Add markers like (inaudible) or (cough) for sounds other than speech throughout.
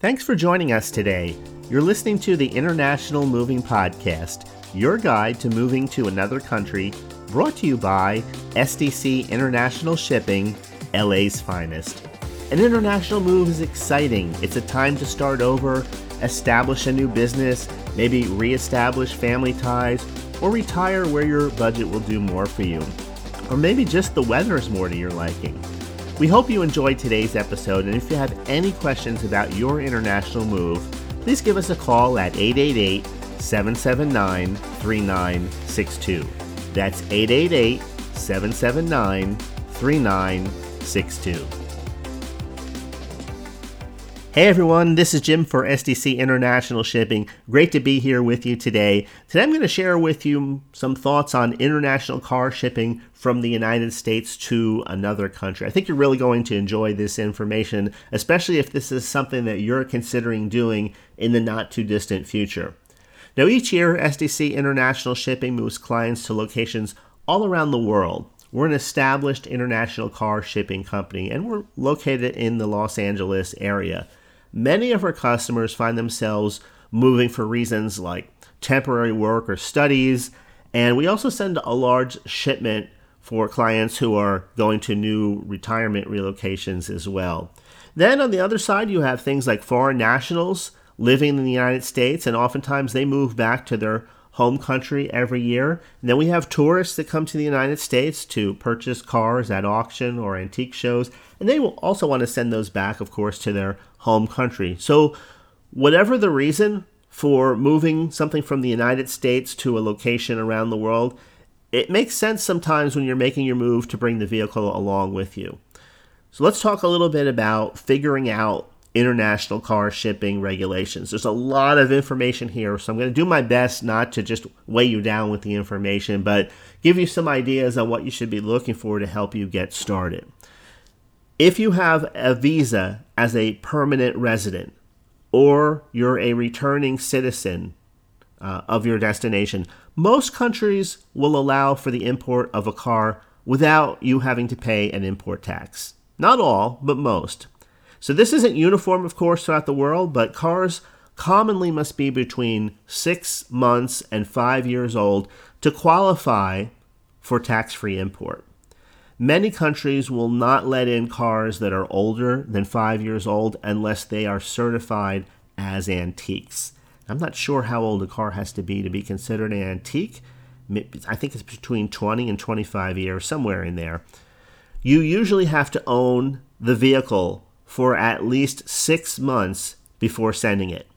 Thanks for joining us today. You're listening to the International Moving Podcast, your guide to moving to another country, brought to you by SDC International Shipping, LA's finest. An international move is exciting. It's a time to start over, establish a new business, maybe reestablish family ties, or retire where your budget will do more for you. Or maybe just the weather is more to your liking. We hope you enjoyed today's episode, and if you have any questions about your international move, please give us a call at 888 779 3962. That's 888 779 3962. Hey everyone, this is Jim for SDC International Shipping. Great to be here with you today. Today I'm going to share with you some thoughts on international car shipping from the United States to another country. I think you're really going to enjoy this information, especially if this is something that you're considering doing in the not too distant future. Now, each year, SDC International Shipping moves clients to locations all around the world. We're an established international car shipping company and we're located in the Los Angeles area. Many of our customers find themselves moving for reasons like temporary work or studies, and we also send a large shipment for clients who are going to new retirement relocations as well. Then on the other side, you have things like foreign nationals living in the United States, and oftentimes they move back to their home country every year. And then we have tourists that come to the United States to purchase cars at auction or antique shows, and they will also want to send those back, of course, to their home country. So, whatever the reason for moving something from the United States to a location around the world, it makes sense sometimes when you're making your move to bring the vehicle along with you. So, let's talk a little bit about figuring out international car shipping regulations. There's a lot of information here, so I'm going to do my best not to just weigh you down with the information, but give you some ideas on what you should be looking for to help you get started. If you have a visa as a permanent resident, or you're a returning citizen uh, of your destination, most countries will allow for the import of a car without you having to pay an import tax. Not all, but most. So this isn't uniform, of course, throughout the world, but cars commonly must be between six months and five years old to qualify for tax free import. Many countries will not let in cars that are older than five years old unless they are certified as antiques. I'm not sure how old a car has to be to be considered an antique. I think it's between 20 and 25 years, somewhere in there. You usually have to own the vehicle for at least six months before sending it.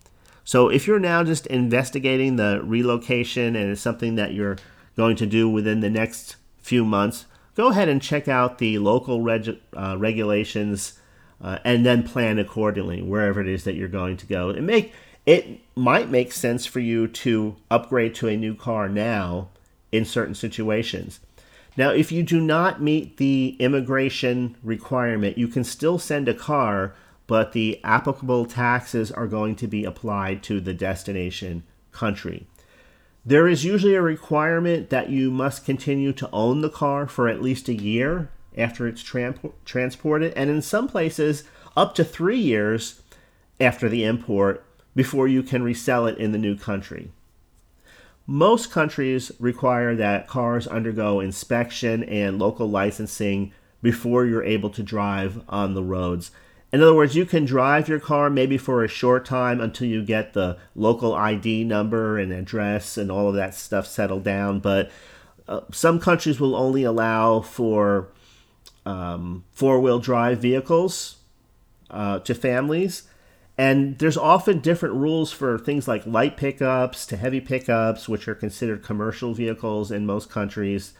So if you're now just investigating the relocation and it's something that you're going to do within the next few months, go ahead and check out the local reg- uh, regulations uh, and then plan accordingly wherever it is that you're going to go. It make it might make sense for you to upgrade to a new car now in certain situations. Now, if you do not meet the immigration requirement, you can still send a car, but the applicable taxes are going to be applied to the destination country. There is usually a requirement that you must continue to own the car for at least a year after it's transported, and in some places, up to three years after the import before you can resell it in the new country. Most countries require that cars undergo inspection and local licensing before you're able to drive on the roads. In other words, you can drive your car maybe for a short time until you get the local ID number and address and all of that stuff settled down. But uh, some countries will only allow for um, four wheel drive vehicles uh, to families. And there's often different rules for things like light pickups to heavy pickups, which are considered commercial vehicles in most countries.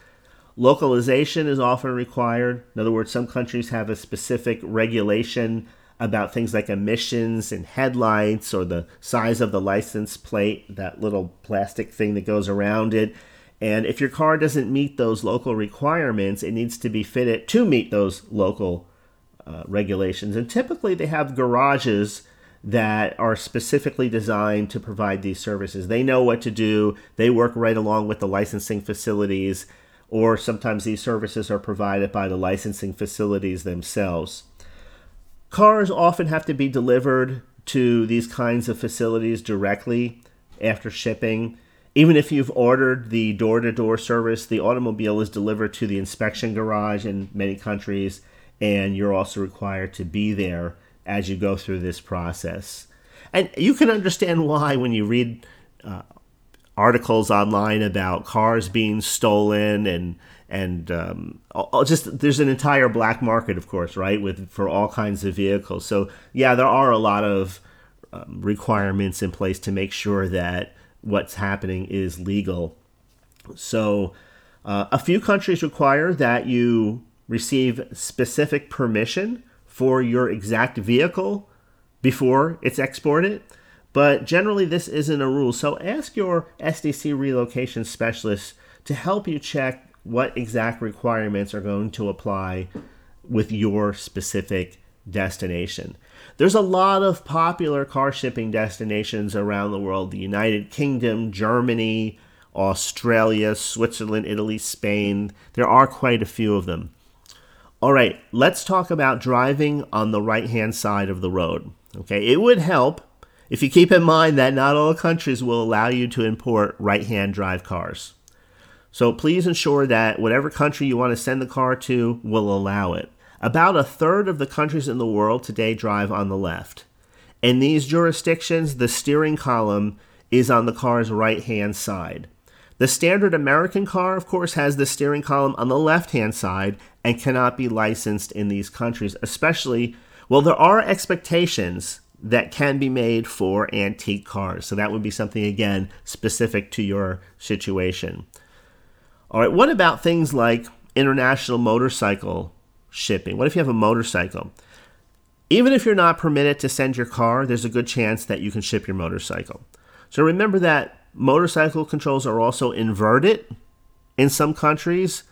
Localization is often required. In other words, some countries have a specific regulation about things like emissions and headlights or the size of the license plate, that little plastic thing that goes around it. And if your car doesn't meet those local requirements, it needs to be fitted to meet those local uh, regulations. And typically, they have garages that are specifically designed to provide these services. They know what to do, they work right along with the licensing facilities, or sometimes these services are provided by the licensing facilities themselves. Cars often have to be delivered to these kinds of facilities directly after shipping. Even if you've ordered the door to door service, the automobile is delivered to the inspection garage in many countries, and you're also required to be there as you go through this process. And you can understand why when you read uh, articles online about cars being stolen and and um, just there's an entire black market, of course, right, with for all kinds of vehicles. So yeah, there are a lot of um, requirements in place to make sure that what's happening is legal. So uh, a few countries require that you receive specific permission for your exact vehicle before it's exported. But generally, this isn't a rule. So ask your SDC relocation specialist to help you check what exact requirements are going to apply with your specific destination. There's a lot of popular car shipping destinations around the world the United Kingdom, Germany, Australia, Switzerland, Italy, Spain. There are quite a few of them. All right, let's talk about driving on the right hand side of the road. Okay, it would help if you keep in mind that not all countries will allow you to import right hand drive cars. So please ensure that whatever country you want to send the car to will allow it. About a third of the countries in the world today drive on the left. In these jurisdictions, the steering column is on the car's right hand side. The standard American car, of course, has the steering column on the left hand side and cannot be licensed in these countries, especially well, there are expectations that can be made for antique cars. So that would be something, again, specific to your situation. All right, what about things like international motorcycle shipping? What if you have a motorcycle? Even if you're not permitted to send your car, there's a good chance that you can ship your motorcycle. So remember that motorcycle controls are also inverted in some countries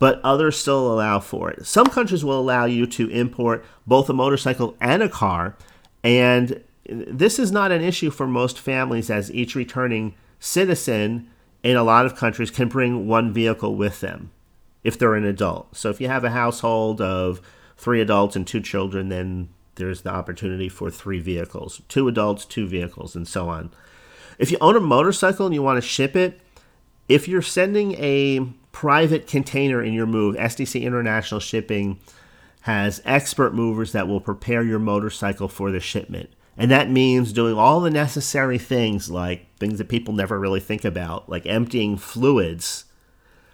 but others still allow for it. Some countries will allow you to import both a motorcycle and a car, and this is not an issue for most families as each returning citizen in a lot of countries can bring one vehicle with them if they're an adult. So if you have a household of three adults and two children, then there's the opportunity for three vehicles two adults, two vehicles, and so on. If you own a motorcycle and you want to ship it, if you're sending a private container in your move, SDC International Shipping has expert movers that will prepare your motorcycle for the shipment. And that means doing all the necessary things like things that people never really think about, like emptying fluids,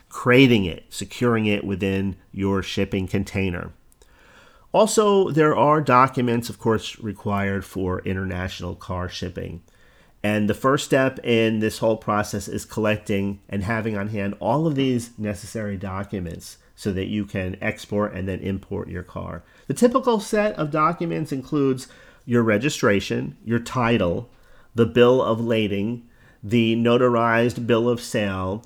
crating it, securing it within your shipping container. Also, there are documents, of course, required for international car shipping. And the first step in this whole process is collecting and having on hand all of these necessary documents so that you can export and then import your car. The typical set of documents includes your registration, your title, the bill of lading, the notarized bill of sale,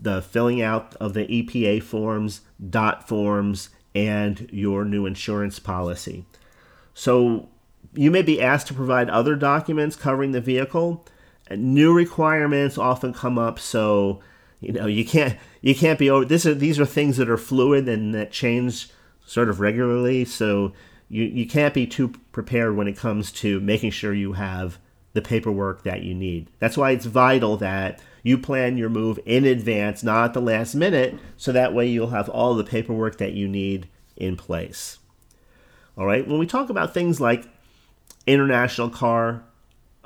the filling out of the EPA forms, DOT forms, and your new insurance policy. So you may be asked to provide other documents covering the vehicle. New requirements often come up, so you know you can't you can't be over. This are these are things that are fluid and that change sort of regularly. So you you can't be too prepared when it comes to making sure you have the paperwork that you need. That's why it's vital that you plan your move in advance, not at the last minute, so that way you'll have all the paperwork that you need in place. All right, when we talk about things like international car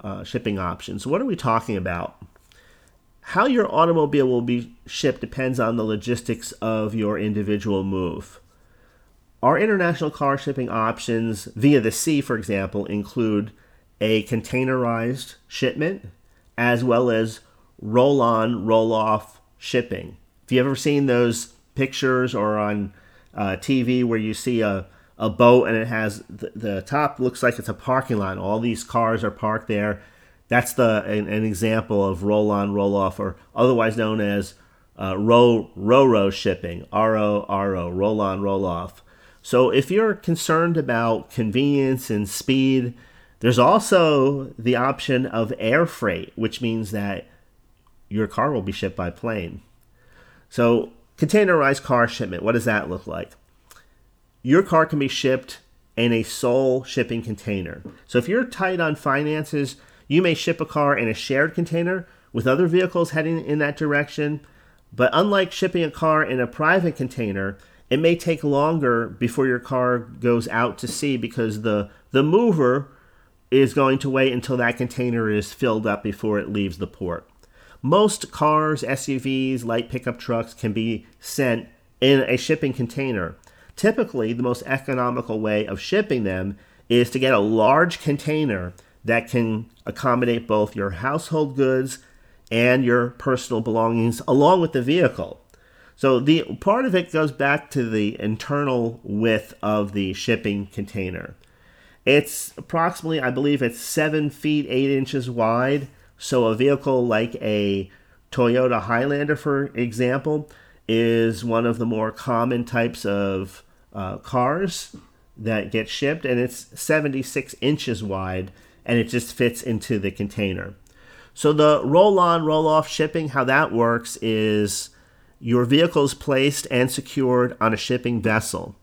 uh, shipping options. What are we talking about? How your automobile will be shipped depends on the logistics of your individual move. Our international car shipping options via the sea, for example, include a containerized shipment as well as roll on, roll off shipping. If you've ever seen those pictures or on uh, TV where you see a a boat and it has the, the top looks like it's a parking lot. All these cars are parked there. That's the an, an example of roll on, roll off, or otherwise known as uh, row row shipping. R O R O, roll on, roll off. So if you're concerned about convenience and speed, there's also the option of air freight, which means that your car will be shipped by plane. So containerized car shipment, what does that look like? Your car can be shipped in a sole shipping container. So if you're tight on finances, you may ship a car in a shared container with other vehicles heading in that direction. But unlike shipping a car in a private container, it may take longer before your car goes out to sea because the, the mover is going to wait until that container is filled up before it leaves the port. Most cars, SUVs, light pickup trucks can be sent in a shipping container. Typically, the most economical way of shipping them is to get a large container that can accommodate both your household goods and your personal belongings along with the vehicle. So the part of it goes back to the internal width of the shipping container. It's approximately, I believe it's seven feet eight inches wide. So a vehicle like a Toyota Highlander, for example, is one of the more common types of uh, cars that get shipped, and it's 76 inches wide, and it just fits into the container. So the roll-on, roll-off shipping, how that works is your vehicle is placed and secured on a shipping vessel.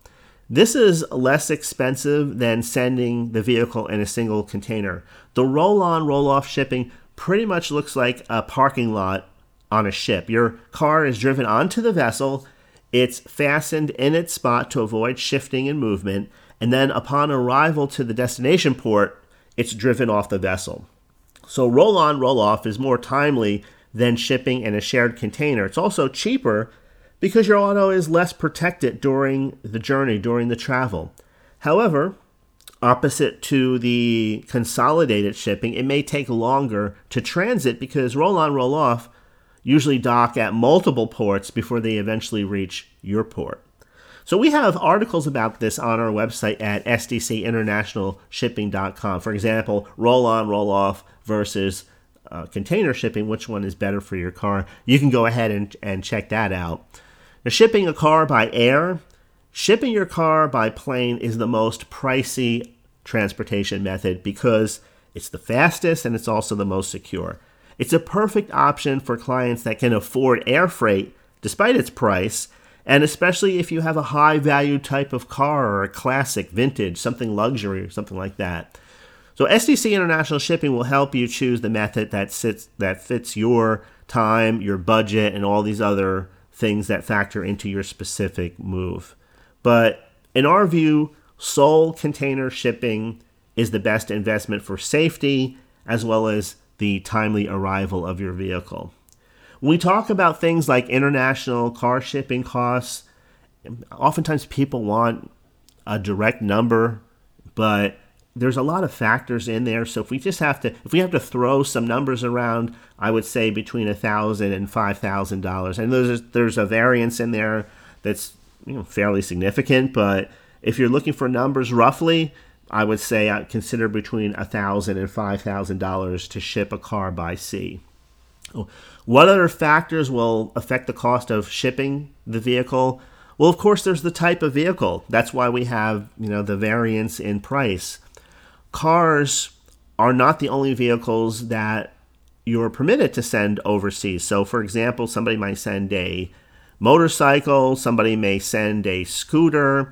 This is less expensive than sending the vehicle in a single container. The roll on, roll off shipping pretty much looks like a parking lot on a ship. Your car is driven onto the vessel, it's fastened in its spot to avoid shifting and movement, and then upon arrival to the destination port, it's driven off the vessel. So roll on, roll off is more timely than shipping in a shared container. It's also cheaper because your auto is less protected during the journey, during the travel. However, opposite to the consolidated shipping, it may take longer to transit because roll on, roll off usually dock at multiple ports before they eventually reach your port. So we have articles about this on our website at sdcinternationalshipping.com. For example, roll on, roll off versus uh, container shipping, which one is better for your car? You can go ahead and, and check that out. Now, shipping a car by air, shipping your car by plane is the most pricey transportation method because it's the fastest and it's also the most secure. It's a perfect option for clients that can afford air freight despite its price, and especially if you have a high value type of car or a classic, vintage, something luxury, or something like that. So SDC International Shipping will help you choose the method that sits that fits your time, your budget, and all these other things that factor into your specific move. But in our view, sole container shipping is the best investment for safety as well as the timely arrival of your vehicle. When we talk about things like international car shipping costs, oftentimes people want a direct number, but there's a lot of factors in there. So if we just have to, if we have to throw some numbers around, I would say between a thousand and five thousand dollars. And there's there's a variance in there that's you know fairly significant. But if you're looking for numbers roughly, I would say I consider between a thousand and five thousand dollars to ship a car by sea. What other factors will affect the cost of shipping the vehicle? Well, of course, there's the type of vehicle. That's why we have you know the variance in price cars are not the only vehicles that you're permitted to send overseas. So, for example, somebody might send a motorcycle, somebody may send a scooter,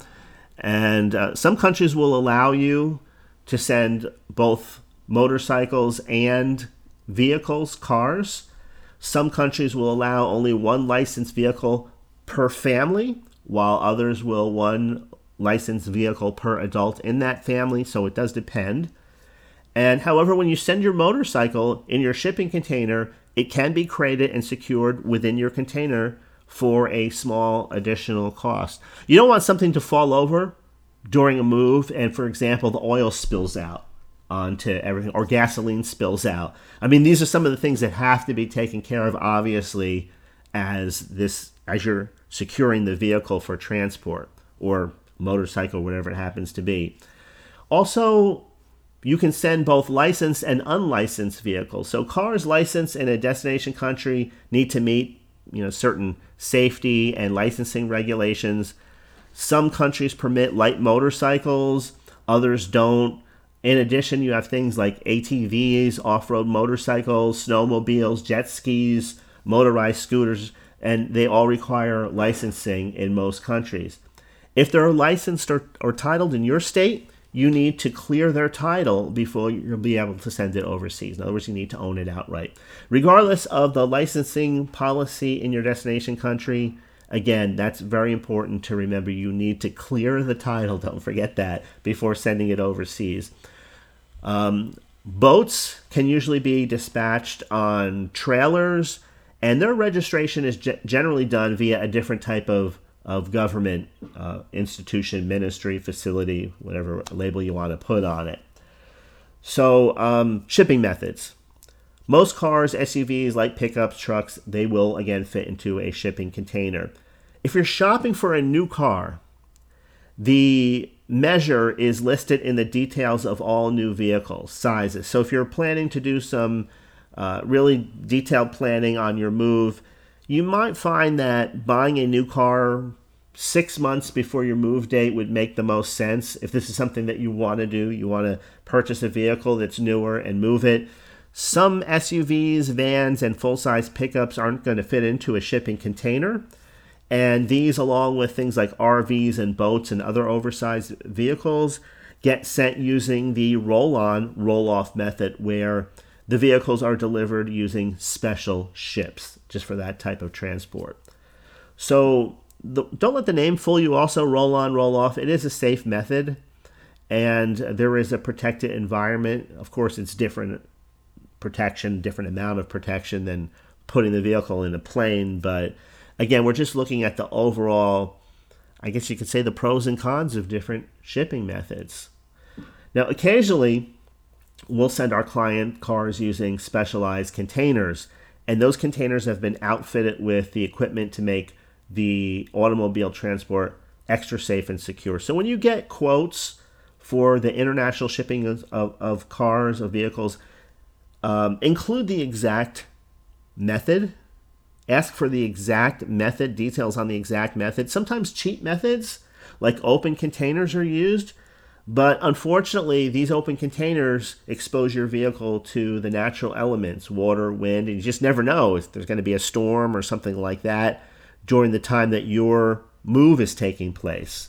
and uh, some countries will allow you to send both motorcycles and vehicles, cars. Some countries will allow only one licensed vehicle per family, while others will one licensed vehicle per adult in that family, so it does depend. And however, when you send your motorcycle in your shipping container, it can be crated and secured within your container for a small additional cost. You don't want something to fall over during a move, and for example, the oil spills out onto everything or gasoline spills out. I mean, these are some of the things that have to be taken care of, obviously, as this as you're securing the vehicle for transport or motorcycle, whatever it happens to be. Also, you can send both licensed and unlicensed vehicles. So cars licensed in a destination country need to meet, you know, certain safety and licensing regulations. Some countries permit light motorcycles, others don't. In addition, you have things like ATVs, off-road motorcycles, snowmobiles, jet skis, motorized scooters, and they all require licensing in most countries. If they're licensed or, or titled in your state, you need to clear their title before you'll be able to send it overseas. In other words, you need to own it outright. Regardless of the licensing policy in your destination country, again, that's very important to remember. You need to clear the title, (laughs) don't forget that, before sending it overseas. Um, boats can usually be dispatched on trailers, and their registration is ge- generally done via a different type of of government uh, institution, ministry, facility, whatever label you want to put on it. So, um, shipping methods. Most cars, SUVs, light pickups, trucks, they will again fit into a shipping container. If you're shopping for a new car, the measure is listed in the details of all new vehicles, sizes. So if you're planning to do some uh, really detailed planning on your move, you might find that buying a new car six months before your move date would make the most sense. If this is something that you want to do, you want to purchase a vehicle that's newer and move it. Some SUVs, vans, and full size pickups aren't going to fit into a shipping container. And these, along with things like RVs and boats and other oversized vehicles, get sent using the roll on, roll off method, where the vehicles are delivered using special ships just for that type of transport. So the, don't let the name fool you. Also, roll on, roll off. It is a safe method, and there is a protected environment. Of course, it's different protection, different amount of protection than putting the vehicle in a plane. But again, we're just looking at the overall. I guess you could say the pros and cons of different shipping methods. Now, occasionally, we'll send our client cars using specialized containers, and those containers have been outfitted with the equipment to make the automobile transport extra safe and secure. So when you get quotes for the international shipping of, of, of cars, of vehicles, um, include the exact method. Ask for the exact method, details on the exact method. Sometimes cheap methods like open containers are used, but unfortunately, these open containers expose your vehicle to the natural elements, water, wind, and you just never know if there's going to be a storm or something like that during the time that your move is taking place.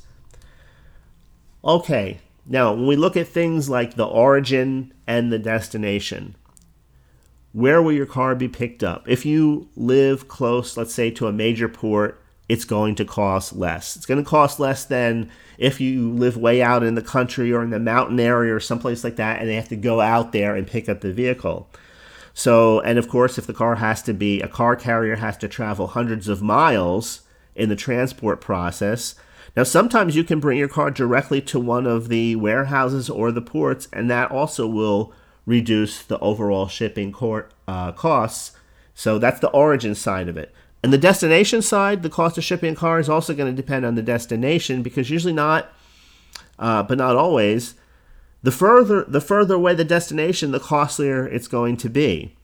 Okay, now when we look at things like the origin and the destination, where will your car be picked up? If you live close, let's say, to a major port, it's going to cost less. It's going to cost less than if you live way out in the country or in the mountain area or someplace like that and they have to go out there and pick up the vehicle. So, and of course, if the car has to be, a car carrier has to travel hundreds of miles in the transport process. Now, sometimes you can bring your car directly to one of the warehouses or the ports, and that also will reduce the overall shipping court, uh, costs. So that's the origin side of it. And the destination side, the cost of shipping a car is also going to depend on the destination because usually not, uh, but not always, the further the further away the destination, the costlier it's going to be.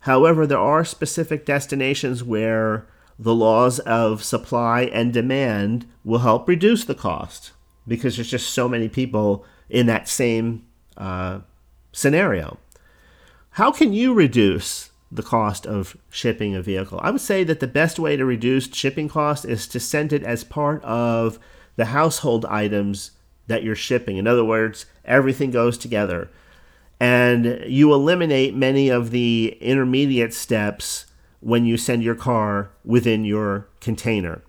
However, there are specific destinations where the laws of supply and demand will help reduce the cost because there's just so many people in that same uh, scenario. How can you reduce the cost of shipping a vehicle? I would say that the best way to reduce shipping costs is to send it as part of the household items that you're shipping. In other words, everything goes together. And you eliminate many of the intermediate steps when you send your car within your container.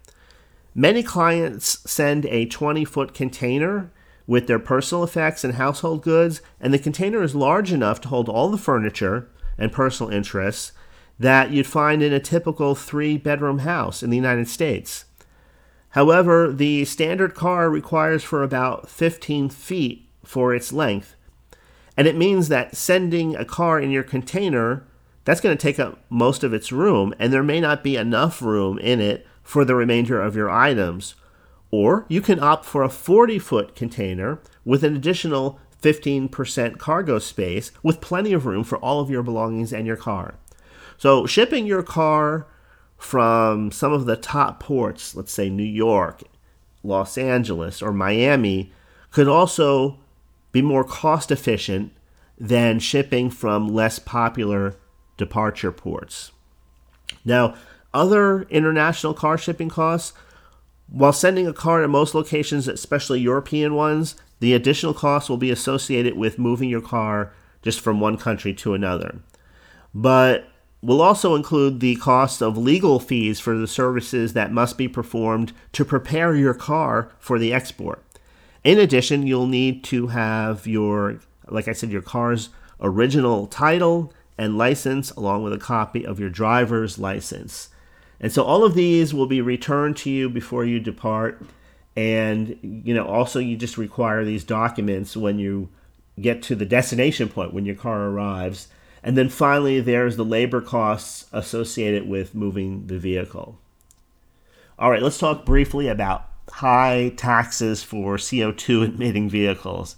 Many clients send a 20 foot container with their personal effects and household goods, and the container is large enough to hold all the furniture and personal interests that you'd find in a typical three bedroom house in the United States. However, the standard car requires for about 15 feet for its length. And it means that sending a car in your container, that's going to take up most of its room, and there may not be enough room in it for the remainder of your items. Or you can opt for a 40 foot container with an additional 15% cargo space with plenty of room for all of your belongings and your car. So, shipping your car from some of the top ports, let's say New York, Los Angeles, or Miami, could also be more cost efficient than shipping from less popular departure ports. Now, other international car shipping costs While sending a car to most locations, especially European ones, the additional costs will be associated with moving your car just from one country to another. But will also include the cost of legal fees for the services that must be performed to prepare your car for the export. In addition, you'll need to have your, like I said, your car's original title and license, along with a copy of your driver's license. And so all of these will be returned to you before you depart. And, you know, also you just require these documents when you get to the destination point, when your car arrives. And then finally, there's the labor costs associated with moving the vehicle. All right, let's talk briefly about high taxes for CO2 (laughs) emitting vehicles.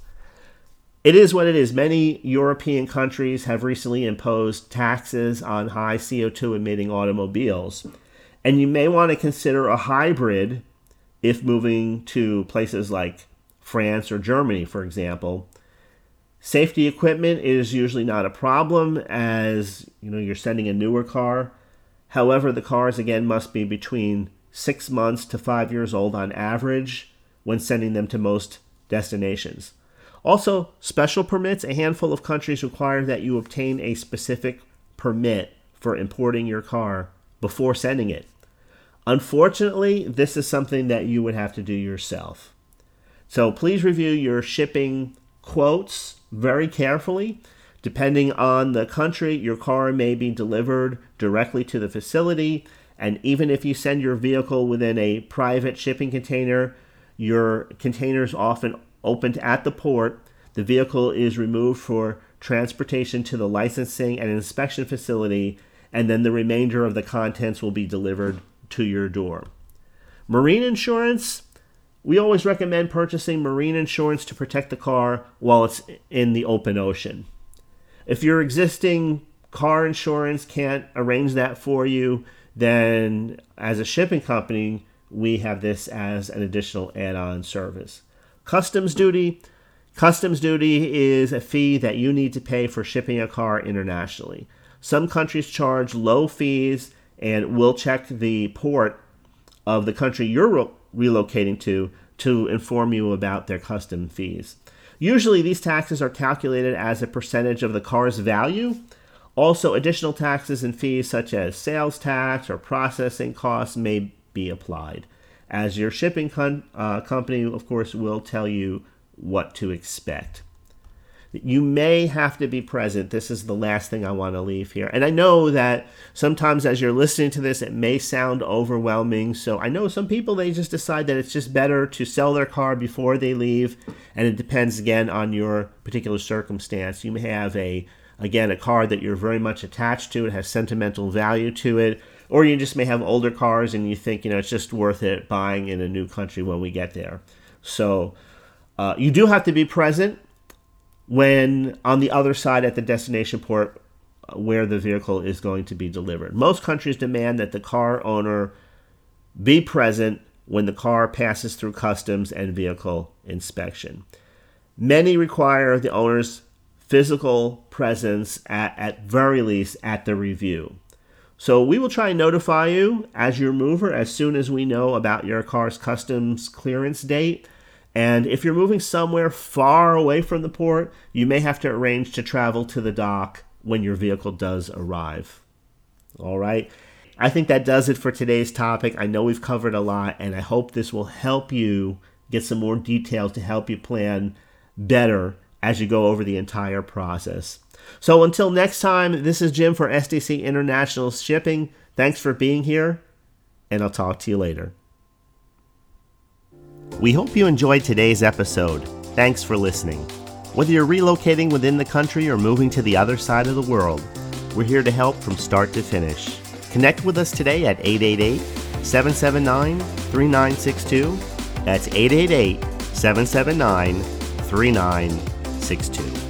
It is what it is. Many European countries have recently imposed taxes on high CO2 emitting automobiles. And you may want to consider a hybrid if moving to places like France or Germany, for example. Safety equipment is usually not a problem as you know you're sending a newer car. However, the cars again must be between 6 months to 5 years old on average when sending them to most destinations. Also, special permits, a handful of countries require that you obtain a specific permit for importing your car before sending it. Unfortunately, this is something that you would have to do yourself. So please review your shipping quotes very carefully. Depending on the country, your car may be delivered directly to the facility. And even if you send your vehicle within a private shipping container, your container is often opened at the port. The vehicle is removed for transportation to the licensing and inspection facility, and then the remainder of the contents will be delivered to your door. Marine insurance we always recommend purchasing marine insurance to protect the car while it's in the open ocean. If your existing car insurance can't arrange that for you, then as a shipping company, we have this as an additional add on service. Customs duty. Customs duty is a fee that you need to pay for shipping a car internationally. Some countries charge low fees and we'll check the port of the country you're relocating to to inform you about their custom fees. Usually, these taxes are calculated as a percentage of the car's value. Also, additional taxes and fees such as sales tax or processing costs may be applied. As your shipping con- uh, company, of course, will tell you what to expect. You may have to be present. This is the last thing I want to leave here. And I know that sometimes as you're listening to this, it may sound overwhelming. So I know some people, they just decide that it's just better to sell their car before they leave. And it depends again on your particular circumstance. You may have a, again, a car that you're very much attached to, it has sentimental value to it. Or you just may have older cars and you think, you know, it's just worth it buying in a new country when we get there. So uh, you do have to be present when on the other side at the destination port uh, where the vehicle is going to be delivered. Most countries demand that the car owner be present when the car passes through customs and vehicle inspection. Many require the owner's physical presence at, at very least at the review. So we will try and notify you as your mover as soon as we know about your car's customs clearance date and if you're moving somewhere far away from the port, you may have to arrange to travel to the dock when your vehicle does arrive. All right. I think that does it for today's topic. I know we've covered a lot, and I hope this will help you get some more details to help you plan better as you go over the entire process. So until next time, this is Jim for SDC International Shipping. Thanks for being here, and I'll talk to you later. We hope you enjoyed today's episode. Thanks for listening. Whether you're relocating within the country or moving to the other side of the world, we're here to help from start to finish. Connect with us today at 888 779 3962. That's 888 779 3962.